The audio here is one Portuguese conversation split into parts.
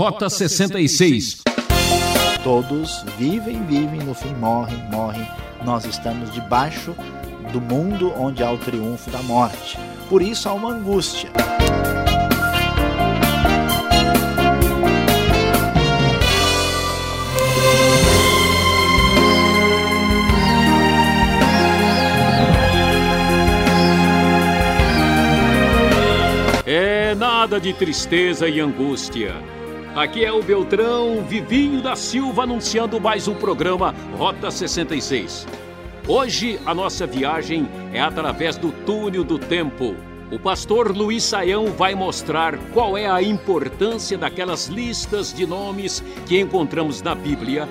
Rota 66. Todos vivem, vivem, no fim morrem, morrem. Nós estamos debaixo do mundo onde há o triunfo da morte. Por isso há uma angústia. É nada de tristeza e angústia. Aqui é o Beltrão Vivinho da Silva anunciando mais um programa Rota 66. Hoje a nossa viagem é através do túnel do tempo. O pastor Luiz Saião vai mostrar qual é a importância daquelas listas de nomes que encontramos na Bíblia,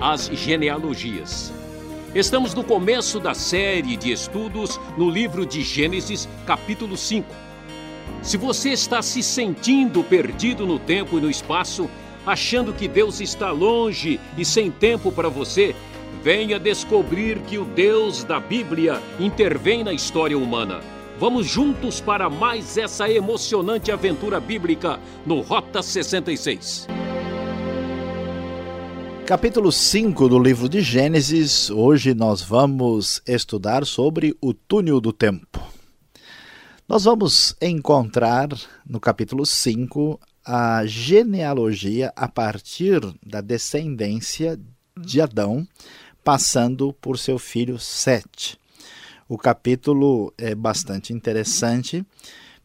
as genealogias. Estamos no começo da série de estudos no livro de Gênesis, capítulo 5 se você está se sentindo perdido no tempo e no espaço, achando que Deus está longe e sem tempo para você, venha descobrir que o Deus da Bíblia intervém na história humana. Vamos juntos para mais essa emocionante aventura bíblica no Rota 66. Capítulo 5 do livro de Gênesis. Hoje nós vamos estudar sobre o túnel do tempo. Nós vamos encontrar no capítulo 5 a genealogia a partir da descendência de Adão, passando por seu filho Sete. O capítulo é bastante interessante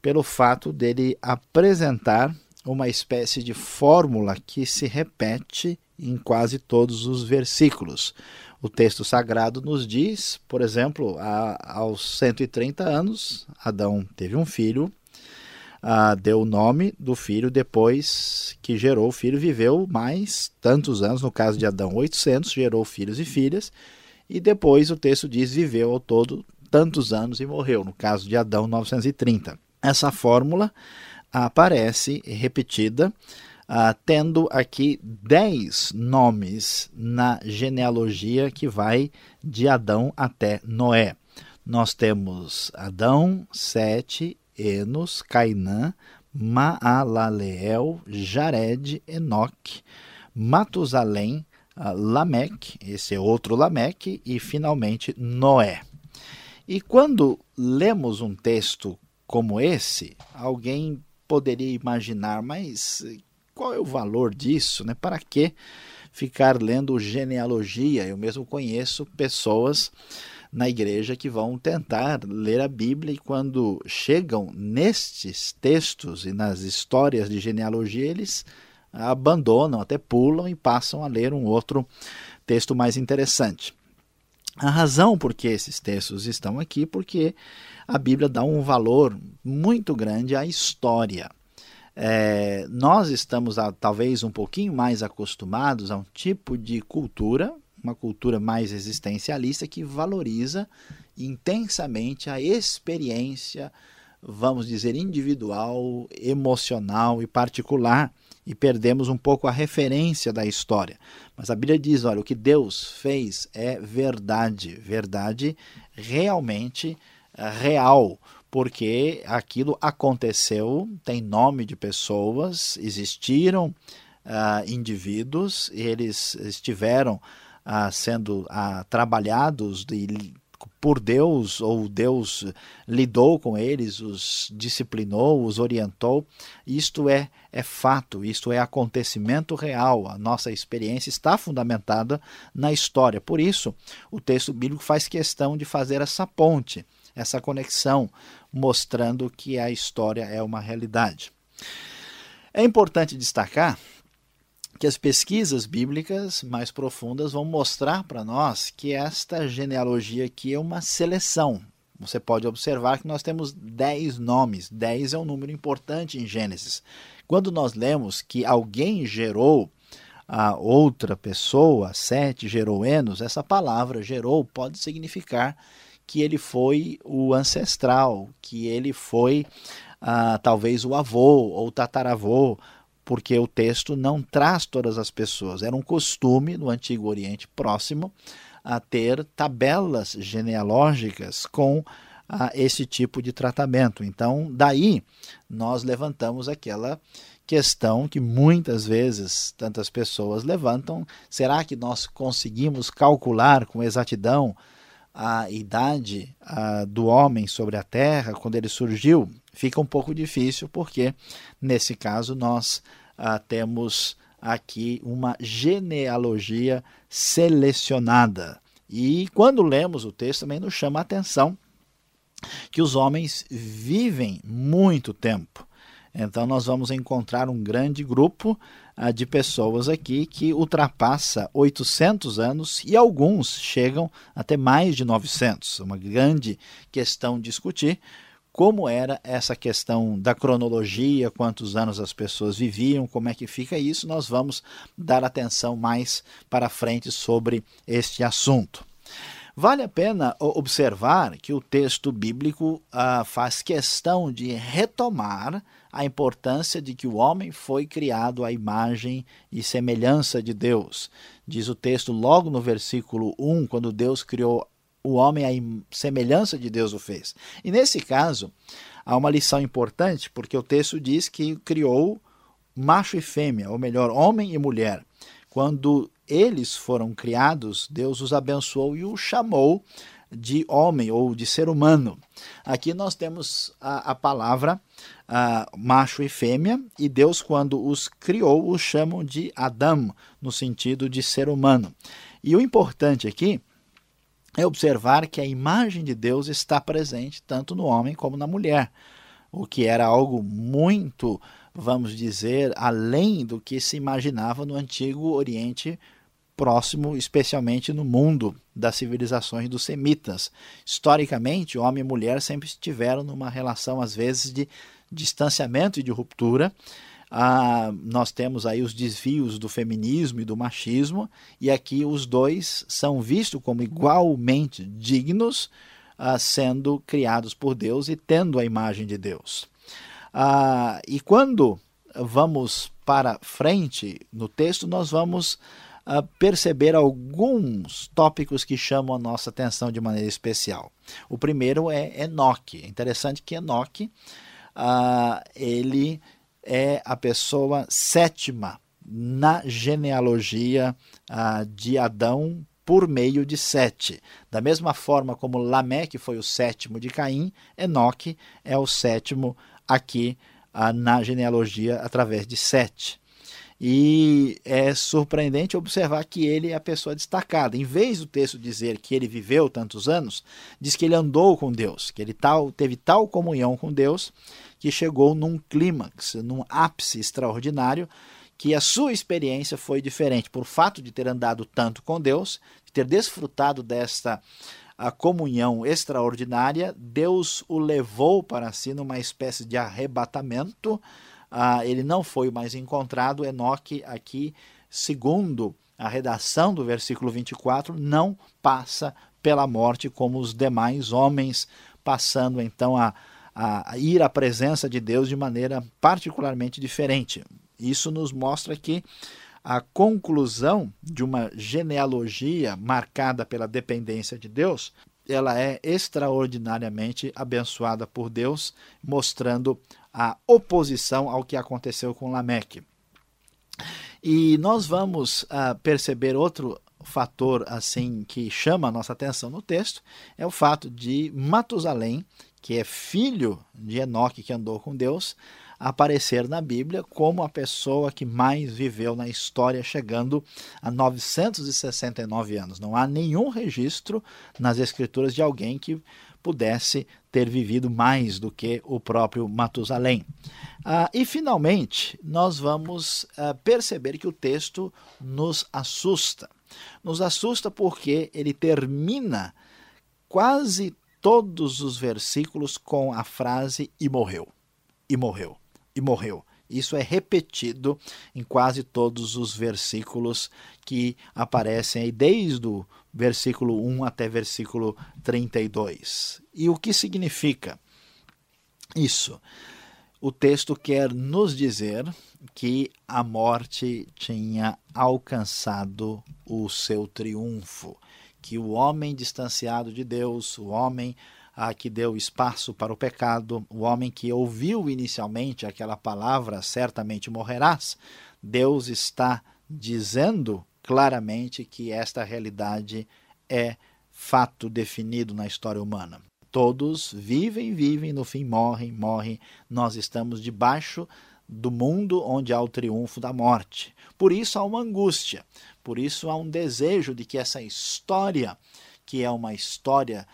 pelo fato dele apresentar uma espécie de fórmula que se repete em quase todos os versículos. O texto sagrado nos diz, por exemplo, a, aos 130 anos, Adão teve um filho, a, deu o nome do filho depois que gerou o filho, viveu mais tantos anos, no caso de Adão, 800, gerou filhos e filhas, e depois o texto diz viveu ao todo tantos anos e morreu, no caso de Adão, 930. Essa fórmula aparece repetida ah, tendo aqui dez nomes na genealogia que vai de Adão até Noé. Nós temos Adão, Sete, Enos, Cainã, Maalaleel, Jared, Enoque, Matusalém, ah, Lameque, esse é outro Lameque, e finalmente Noé. E quando lemos um texto como esse, alguém poderia imaginar, mas qual é o valor disso? Né? Para que ficar lendo genealogia? Eu mesmo conheço pessoas na igreja que vão tentar ler a Bíblia e quando chegam nestes textos e nas histórias de genealogia, eles abandonam, até pulam e passam a ler um outro texto mais interessante. A razão por que esses textos estão aqui, porque a Bíblia dá um valor muito grande à história. É, nós estamos talvez um pouquinho mais acostumados a um tipo de cultura, uma cultura mais existencialista que valoriza intensamente a experiência, vamos dizer, individual, emocional e particular e perdemos um pouco a referência da história. Mas a Bíblia diz: olha, o que Deus fez é verdade, verdade realmente eh, real porque aquilo aconteceu, tem nome de pessoas, existiram uh, indivíduos, eles estiveram uh, sendo uh, trabalhados de, por Deus, ou Deus lidou com eles, os disciplinou, os orientou. Isto é, é fato, isto é acontecimento real. A nossa experiência está fundamentada na história. Por isso, o texto bíblico faz questão de fazer essa ponte essa conexão, mostrando que a história é uma realidade. É importante destacar que as pesquisas bíblicas mais profundas vão mostrar para nós que esta genealogia aqui é uma seleção. Você pode observar que nós temos 10 nomes, 10 é um número importante em Gênesis. Quando nós lemos que alguém gerou a outra pessoa, sete gerou Enos, essa palavra gerou pode significar que ele foi o ancestral, que ele foi ah, talvez o avô ou tataravô, porque o texto não traz todas as pessoas. Era um costume no Antigo Oriente Próximo a ter tabelas genealógicas com a esse tipo de tratamento. Então, daí nós levantamos aquela questão que muitas vezes tantas pessoas levantam: será que nós conseguimos calcular com exatidão a idade a, do homem sobre a terra quando ele surgiu? Fica um pouco difícil, porque nesse caso nós a, temos aqui uma genealogia selecionada. E quando lemos o texto também nos chama a atenção que os homens vivem muito tempo. Então, nós vamos encontrar um grande grupo ah, de pessoas aqui que ultrapassa 800 anos e alguns chegam até mais de 900. Uma grande questão discutir como era essa questão da cronologia, quantos anos as pessoas viviam, como é que fica isso. Nós vamos dar atenção mais para frente sobre este assunto. Vale a pena observar que o texto bíblico ah, faz questão de retomar a importância de que o homem foi criado à imagem e semelhança de Deus. Diz o texto logo no versículo 1, quando Deus criou o homem à semelhança de Deus o fez. E nesse caso, há uma lição importante, porque o texto diz que criou macho e fêmea, ou melhor, homem e mulher. Quando eles foram criados, Deus os abençoou e os chamou de homem ou de ser humano. Aqui nós temos a, a palavra a, macho e fêmea, e Deus, quando os criou, os chamam de Adão, no sentido de ser humano. E o importante aqui é observar que a imagem de Deus está presente tanto no homem como na mulher, o que era algo muito, vamos dizer, além do que se imaginava no antigo Oriente próximo, especialmente no mundo das civilizações dos semitas. Historicamente, homem e mulher sempre estiveram numa relação, às vezes, de distanciamento e de ruptura. Ah, nós temos aí os desvios do feminismo e do machismo, e aqui os dois são vistos como igualmente dignos, ah, sendo criados por Deus e tendo a imagem de Deus. Ah, e quando vamos para frente no texto, nós vamos perceber alguns tópicos que chamam a nossa atenção de maneira especial. O primeiro é Enoque. É interessante que Enoque uh, ele é a pessoa sétima na genealogia uh, de Adão por meio de Sete. Da mesma forma como Lameque foi o sétimo de Caim, Enoque é o sétimo aqui uh, na genealogia através de Sete. E é surpreendente observar que ele é a pessoa destacada. Em vez do texto dizer que ele viveu tantos anos, diz que ele andou com Deus, que ele tal, teve tal comunhão com Deus que chegou num clímax, num ápice extraordinário, que a sua experiência foi diferente. Por fato de ter andado tanto com Deus, de ter desfrutado desta a comunhão extraordinária, Deus o levou para si numa espécie de arrebatamento ah, ele não foi mais encontrado. Enoque, aqui, segundo a redação do versículo 24, não passa pela morte como os demais homens, passando então a, a ir à presença de Deus de maneira particularmente diferente. Isso nos mostra que a conclusão de uma genealogia marcada pela dependência de Deus, ela é extraordinariamente abençoada por Deus, mostrando a oposição ao que aconteceu com Lameque. E nós vamos uh, perceber outro fator assim que chama a nossa atenção no texto, é o fato de Matusalém, que é filho de Enoque que andou com Deus, aparecer na Bíblia como a pessoa que mais viveu na história, chegando a 969 anos. Não há nenhum registro nas escrituras de alguém que pudesse ter vivido mais do que o próprio Matusalém. Ah, e, finalmente, nós vamos ah, perceber que o texto nos assusta. Nos assusta porque ele termina quase todos os versículos com a frase e morreu, e morreu, e morreu. Isso é repetido em quase todos os versículos que aparecem aí, desde o versículo 1 até versículo 32. E o que significa isso? O texto quer nos dizer que a morte tinha alcançado o seu triunfo, que o homem distanciado de Deus, o homem ah, que deu espaço para o pecado, o homem que ouviu inicialmente aquela palavra, certamente morrerás, Deus está dizendo claramente que esta realidade é fato definido na história humana. Todos vivem, vivem, no fim morrem, morrem. Nós estamos debaixo do mundo onde há o triunfo da morte. Por isso há uma angústia, por isso há um desejo de que essa história, que é uma história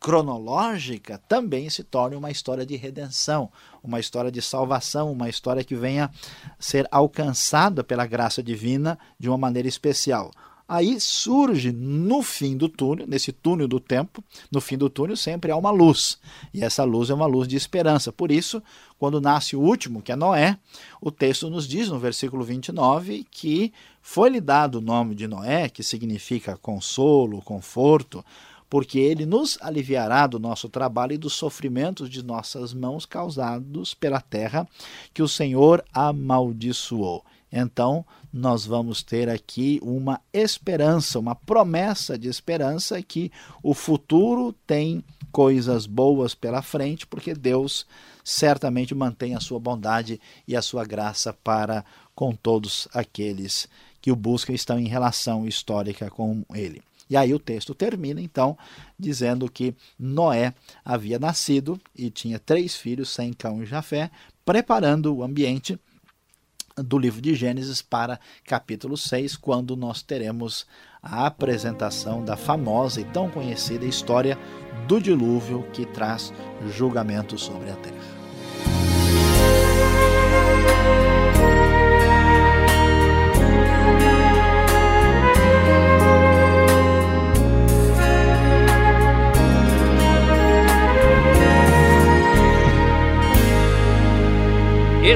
cronológica, também se torne uma história de redenção, uma história de salvação, uma história que venha ser alcançada pela graça divina de uma maneira especial. Aí surge no fim do túnel, nesse túnel do tempo, no fim do túnel sempre há uma luz. E essa luz é uma luz de esperança. Por isso, quando nasce o último, que é Noé, o texto nos diz no versículo 29 que foi-lhe dado o nome de Noé, que significa consolo, conforto, porque ele nos aliviará do nosso trabalho e dos sofrimentos de nossas mãos causados pela terra que o Senhor amaldiçoou. Então, nós vamos ter aqui uma esperança, uma promessa de esperança que o futuro tem coisas boas pela frente, porque Deus certamente mantém a sua bondade e a sua graça para com todos aqueles que o buscam e estão em relação histórica com ele. E aí o texto termina, então, dizendo que Noé havia nascido e tinha três filhos, Sem, Cão e Jafé, preparando o ambiente do livro de Gênesis para capítulo 6, quando nós teremos a apresentação da famosa e tão conhecida história do dilúvio que traz julgamento sobre a terra.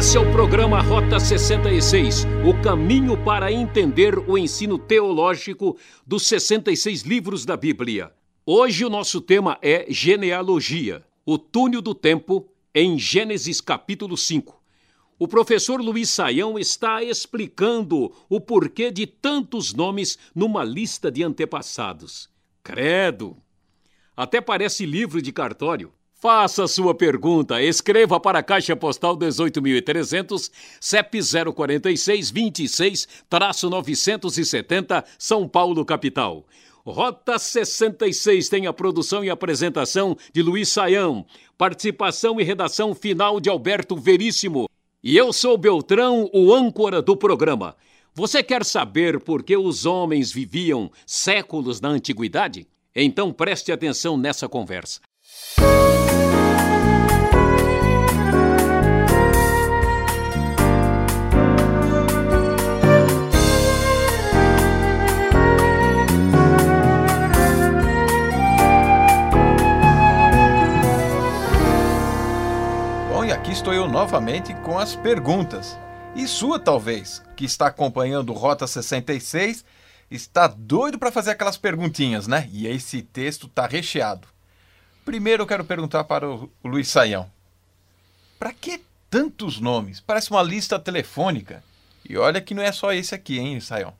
Esse é o programa Rota 66, o caminho para entender o ensino teológico dos 66 livros da Bíblia. Hoje o nosso tema é genealogia, o túnel do tempo em Gênesis capítulo 5. O professor Luiz Saião está explicando o porquê de tantos nomes numa lista de antepassados. Credo! Até parece livro de cartório. Faça sua pergunta. Escreva para a Caixa Postal 18.300, CEP 046 26-970, São Paulo, capital. Rota 66 tem a produção e apresentação de Luiz Saião, participação e redação final de Alberto Veríssimo. E eu sou Beltrão, o âncora do programa. Você quer saber por que os homens viviam séculos na antiguidade? Então preste atenção nessa conversa. Bom, aqui estou eu novamente com as perguntas. E sua, talvez, que está acompanhando Rota 66, está doido para fazer aquelas perguntinhas, né? E esse texto está recheado. Primeiro eu quero perguntar para o Luiz Saião. Para que tantos nomes? Parece uma lista telefônica. E olha que não é só esse aqui, hein, Saião?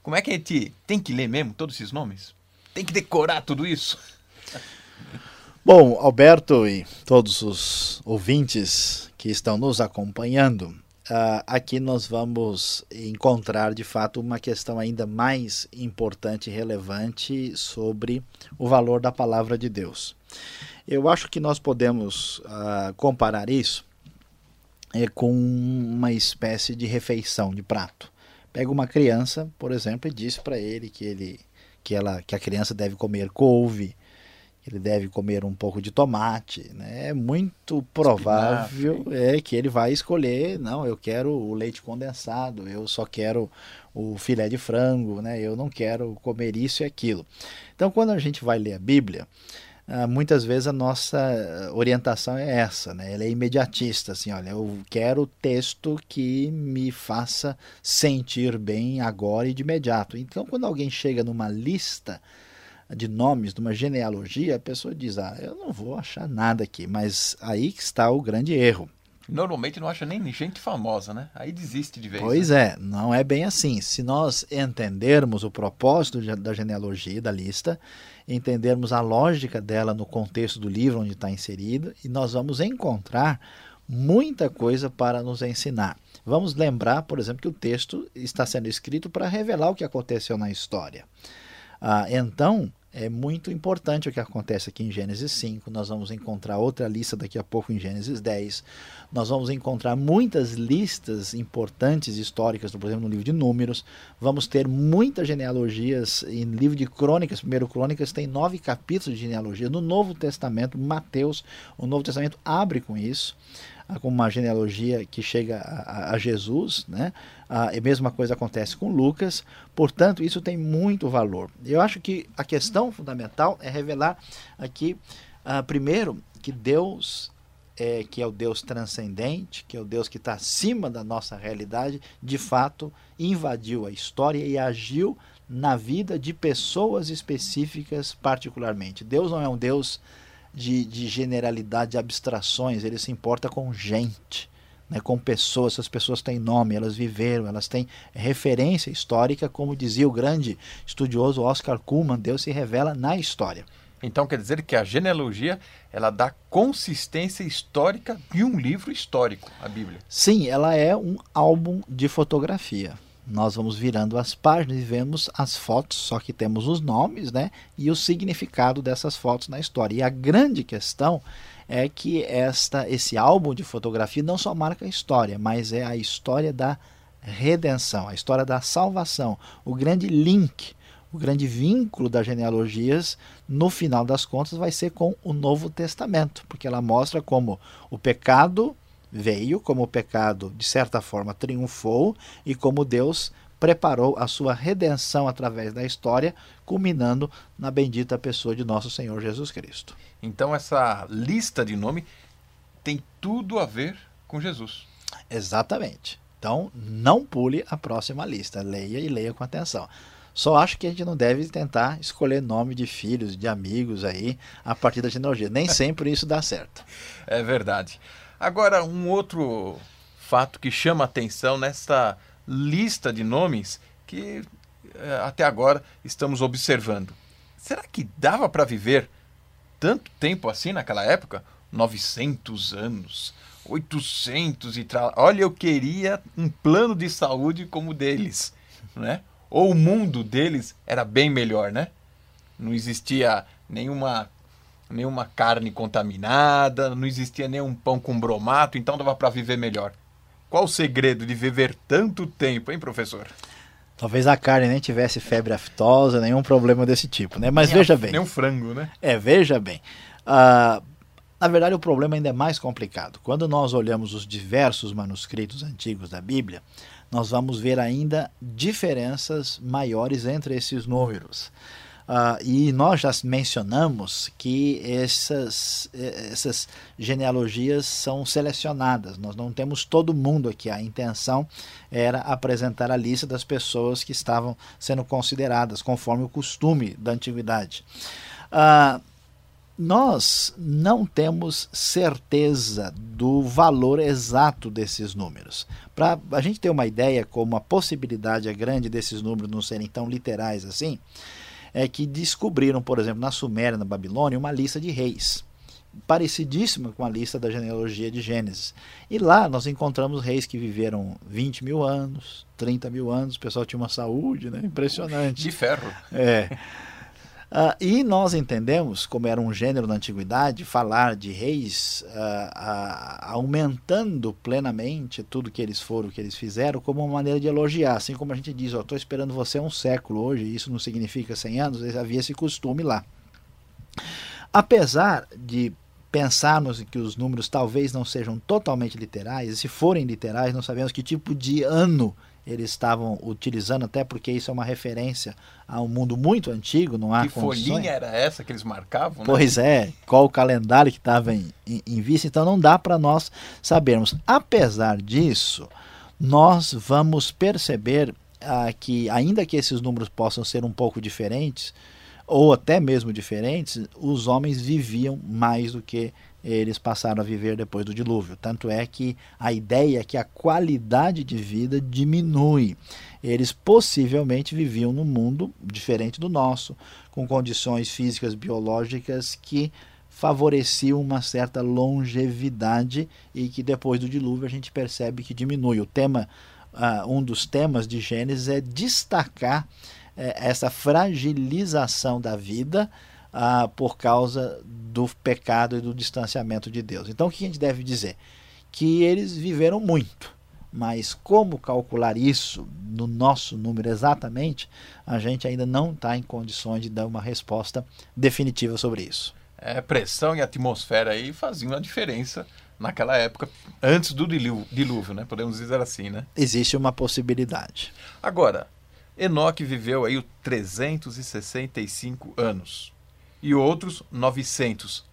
Como é que a gente tem que ler mesmo todos esses nomes? Tem que decorar tudo isso? Bom, Alberto e todos os ouvintes que estão nos acompanhando, uh, aqui nós vamos encontrar de fato uma questão ainda mais importante e relevante sobre o valor da palavra de Deus. Eu acho que nós podemos uh, comparar isso é, com uma espécie de refeição de prato. Pega uma criança, por exemplo, e diz para ele que ele que ela que a criança deve comer couve, ele deve comer um pouco de tomate, né? É muito provável é que ele vai escolher, não, eu quero o leite condensado, eu só quero o filé de frango, né? Eu não quero comer isso e aquilo. Então, quando a gente vai ler a Bíblia, ah, muitas vezes a nossa orientação é essa, né? Ela é imediatista, assim, olha, eu quero texto que me faça sentir bem agora e de imediato. Então, quando alguém chega numa lista de nomes, numa genealogia, a pessoa diz, ah, eu não vou achar nada aqui, mas aí está o grande erro. Normalmente não acha nem gente famosa, né? Aí desiste de vez. Pois né? é, não é bem assim. Se nós entendermos o propósito da genealogia, da lista, entendermos a lógica dela no contexto do livro onde está inserida, e nós vamos encontrar muita coisa para nos ensinar. Vamos lembrar, por exemplo, que o texto está sendo escrito para revelar o que aconteceu na história. Ah, então, é muito importante o que acontece aqui em Gênesis 5. Nós vamos encontrar outra lista daqui a pouco em Gênesis 10. Nós vamos encontrar muitas listas importantes históricas, por exemplo, no livro de Números. Vamos ter muitas genealogias em livro de Crônicas. Primeiro Crônicas tem nove capítulos de genealogia. No Novo Testamento, Mateus, o Novo Testamento abre com isso com uma genealogia que chega a, a Jesus, né? A, a mesma coisa acontece com Lucas, portanto, isso tem muito valor. Eu acho que a questão fundamental é revelar aqui, uh, primeiro, que Deus é, que é o Deus transcendente, que é o Deus que está acima da nossa realidade, de fato invadiu a história e agiu na vida de pessoas específicas, particularmente. Deus não é um Deus de, de generalidade, de abstrações, ele se importa com gente. Né, com pessoas, essas pessoas têm nome, elas viveram, elas têm referência histórica, como dizia o grande estudioso Oscar Kuhlmann, Deus se revela na história. Então quer dizer que a genealogia ela dá consistência histórica de um livro histórico, a Bíblia. Sim, ela é um álbum de fotografia nós vamos virando as páginas e vemos as fotos, só que temos os nomes né, e o significado dessas fotos na história. E a grande questão é que esta, esse álbum de fotografia não só marca a história, mas é a história da redenção, a história da salvação, o grande link, o grande vínculo das genealogias, no final das contas, vai ser com o Novo Testamento, porque ela mostra como o pecado veio, como o pecado de certa forma triunfou e como Deus preparou a sua redenção através da história, culminando na bendita pessoa de nosso Senhor Jesus Cristo. Então essa lista de nome tem tudo a ver com Jesus. Exatamente. Então não pule a próxima lista, leia e leia com atenção. Só acho que a gente não deve tentar escolher nome de filhos, de amigos aí, a partir da genealogia. Nem sempre isso dá certo. É verdade. Agora, um outro fato que chama atenção nesta lista de nomes que eh, até agora estamos observando. Será que dava para viver tanto tempo assim naquela época? 900 anos, 800 e tal. Olha, eu queria um plano de saúde como o deles, né? Ou o mundo deles era bem melhor, né? Não existia nenhuma nenhuma carne contaminada, não existia nenhum pão com bromato, então dava para viver melhor. Qual o segredo de viver tanto tempo, hein, professor? Talvez a carne nem tivesse febre aftosa, nenhum problema desse tipo, né? Mas nem veja a, bem. Nem um frango, né? É, veja bem. Uh, na verdade, o problema ainda é mais complicado. Quando nós olhamos os diversos manuscritos antigos da Bíblia, nós vamos ver ainda diferenças maiores entre esses números. Uh, e nós já mencionamos que essas, essas genealogias são selecionadas. Nós não temos todo mundo aqui. A intenção era apresentar a lista das pessoas que estavam sendo consideradas, conforme o costume da antiguidade. Uh, nós não temos certeza do valor exato desses números. Para a gente ter uma ideia como a possibilidade é grande desses números não serem tão literais assim, é que descobriram, por exemplo, na Suméria, na Babilônia, uma lista de reis, parecidíssima com a lista da genealogia de Gênesis. E lá nós encontramos reis que viveram 20 mil anos, 30 mil anos, o pessoal tinha uma saúde né? impressionante. De ferro. É. Uh, e nós entendemos, como era um gênero na antiguidade, falar de reis uh, uh, aumentando plenamente tudo que eles foram, que eles fizeram, como uma maneira de elogiar. Assim como a gente diz, estou esperando você um século hoje, isso não significa 100 anos, havia esse costume lá. Apesar de pensarmos que os números talvez não sejam totalmente literais, e se forem literais, não sabemos que tipo de ano eles estavam utilizando, até porque isso é uma referência a um mundo muito antigo, não há Que condições. folhinha era essa que eles marcavam? Né? Pois é, qual o calendário que estava em, em, em vista, então não dá para nós sabermos. Apesar disso, nós vamos perceber ah, que, ainda que esses números possam ser um pouco diferentes, ou até mesmo diferentes, os homens viviam mais do que eles passaram a viver depois do dilúvio. Tanto é que a ideia é que a qualidade de vida diminui. Eles possivelmente viviam num mundo diferente do nosso, com condições físicas biológicas que favoreciam uma certa longevidade e que depois do dilúvio a gente percebe que diminui. O tema, uh, um dos temas de Gênesis é destacar uh, essa fragilização da vida uh, por causa do pecado e do distanciamento de Deus. Então o que a gente deve dizer? Que eles viveram muito, mas como calcular isso no nosso número exatamente, a gente ainda não está em condições de dar uma resposta definitiva sobre isso. É, pressão e atmosfera aí faziam a diferença naquela época, antes do dilúvio, né? Podemos dizer assim, né? Existe uma possibilidade. Agora, Enoque viveu aí 365 anos e outros 900.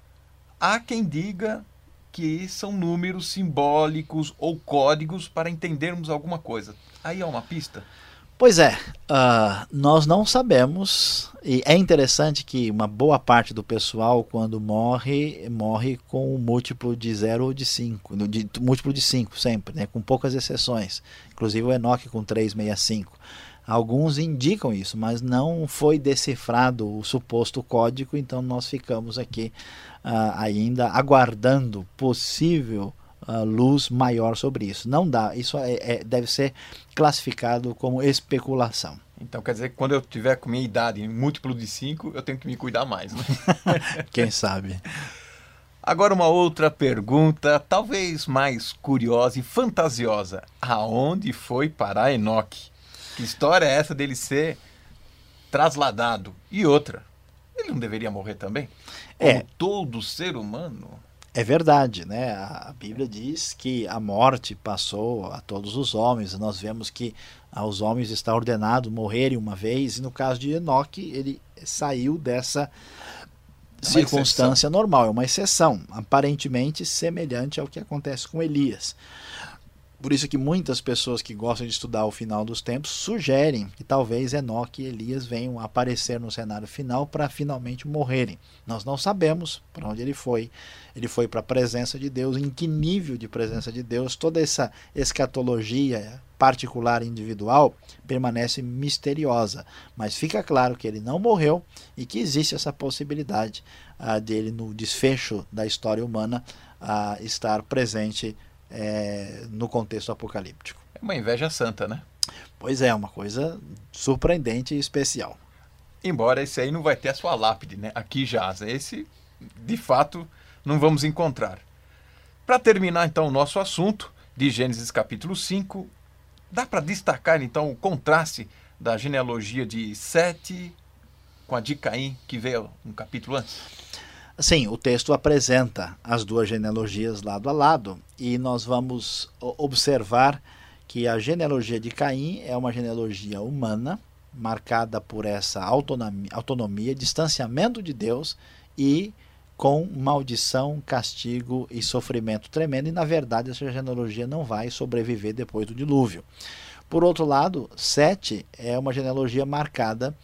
Há quem diga que são números simbólicos ou códigos para entendermos alguma coisa. Aí há uma pista? Pois é, uh, nós não sabemos, e é interessante que uma boa parte do pessoal, quando morre, morre com um múltiplo de 0 ou de 5, de, múltiplo de 5 sempre, né, com poucas exceções, inclusive o Enoch com 365. Alguns indicam isso, mas não foi decifrado o suposto código, então nós ficamos aqui uh, ainda aguardando possível uh, luz maior sobre isso. Não dá, isso é, é, deve ser classificado como especulação. Então quer dizer que quando eu tiver com minha idade em múltiplo de 5, eu tenho que me cuidar mais, né? Quem sabe? Agora uma outra pergunta, talvez mais curiosa e fantasiosa. Aonde foi parar Enoque? Que história é essa dele ser trasladado? E outra, ele não deveria morrer também? Como é. todo ser humano? É verdade, né? A Bíblia diz que a morte passou a todos os homens. Nós vemos que aos homens está ordenado morrerem uma vez, e no caso de Enoque, ele saiu dessa é circunstância exceção. normal, é uma exceção, aparentemente semelhante ao que acontece com Elias. Por isso que muitas pessoas que gostam de estudar o final dos tempos sugerem que talvez Enoque e Elias venham aparecer no cenário final para finalmente morrerem. Nós não sabemos para onde ele foi. Ele foi para a presença de Deus, em que nível de presença de Deus. Toda essa escatologia particular individual permanece misteriosa, mas fica claro que ele não morreu e que existe essa possibilidade uh, dele no desfecho da história humana uh, estar presente é, no contexto apocalíptico. É uma inveja santa, né? Pois é, uma coisa surpreendente e especial. Embora esse aí não vai ter a sua lápide, né? Aqui jaz. Esse, de fato, não vamos encontrar. Para terminar, então, o nosso assunto de Gênesis capítulo 5, dá para destacar, então, o contraste da genealogia de Sete com a de Caim, que veio um capítulo antes? Sim, o texto apresenta as duas genealogias lado a lado e nós vamos observar que a genealogia de Caim é uma genealogia humana, marcada por essa autonomia, autonomia distanciamento de Deus e com maldição, castigo e sofrimento tremendo, e na verdade essa genealogia não vai sobreviver depois do dilúvio. Por outro lado, Sete é uma genealogia marcada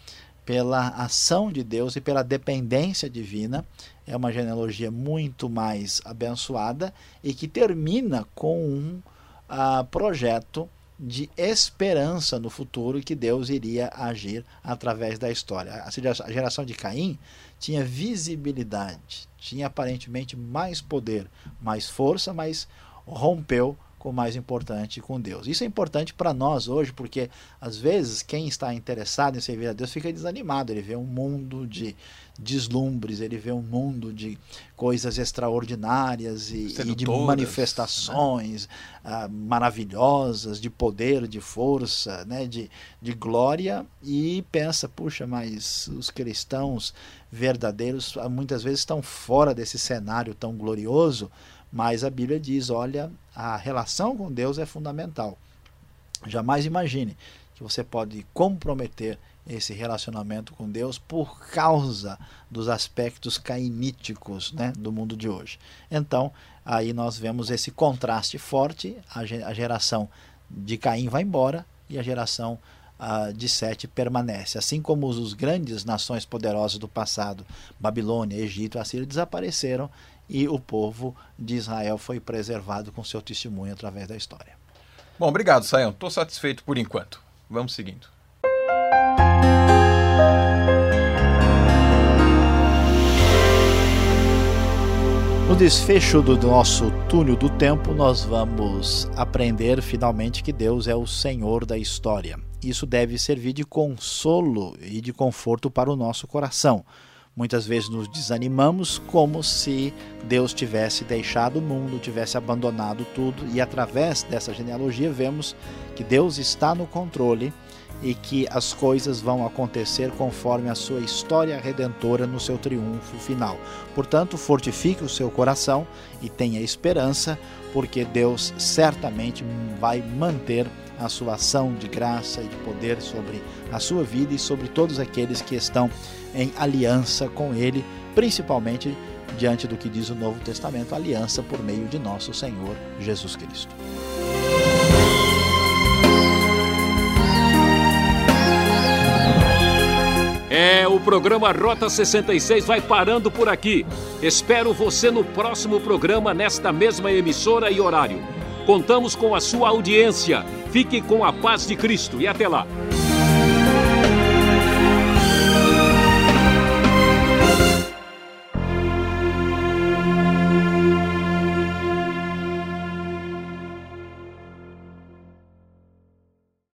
pela ação de Deus e pela dependência divina. É uma genealogia muito mais abençoada e que termina com um uh, projeto de esperança no futuro que Deus iria agir através da história. A geração de Caim tinha visibilidade, tinha aparentemente mais poder, mais força, mas rompeu com o mais importante, com Deus. Isso é importante para nós hoje, porque às vezes quem está interessado em servir a Deus fica desanimado. Ele vê um mundo de deslumbres, ele vê um mundo de coisas extraordinárias e, e de manifestações né? uh, maravilhosas, de poder, de força, né? de, de glória, e pensa: puxa, mas os cristãos verdadeiros muitas vezes estão fora desse cenário tão glorioso mas a Bíblia diz: olha, a relação com Deus é fundamental. Jamais imagine que você pode comprometer esse relacionamento com Deus por causa dos aspectos cainíticos né, do mundo de hoje. Então, aí nós vemos esse contraste forte: a geração de Caim vai embora e a geração uh, de Sete permanece. Assim como os grandes nações poderosas do passado, Babilônia, Egito, Assíria, desapareceram e o povo de Israel foi preservado com seu testemunho através da história. Bom, obrigado, Sayão. Estou satisfeito por enquanto. Vamos seguindo. No desfecho do nosso túnel do tempo, nós vamos aprender finalmente que Deus é o Senhor da história. Isso deve servir de consolo e de conforto para o nosso coração. Muitas vezes nos desanimamos como se Deus tivesse deixado o mundo, tivesse abandonado tudo, e através dessa genealogia vemos que Deus está no controle e que as coisas vão acontecer conforme a sua história redentora no seu triunfo final. Portanto, fortifique o seu coração e tenha esperança, porque Deus certamente vai manter a sua ação de graça e de poder sobre a sua vida e sobre todos aqueles que estão em aliança com Ele, principalmente diante do que diz o Novo Testamento, aliança por meio de nosso Senhor Jesus Cristo. É, o programa Rota 66 vai parando por aqui. Espero você no próximo programa, nesta mesma emissora e horário. Contamos com a sua audiência. Fique com a paz de Cristo e até lá.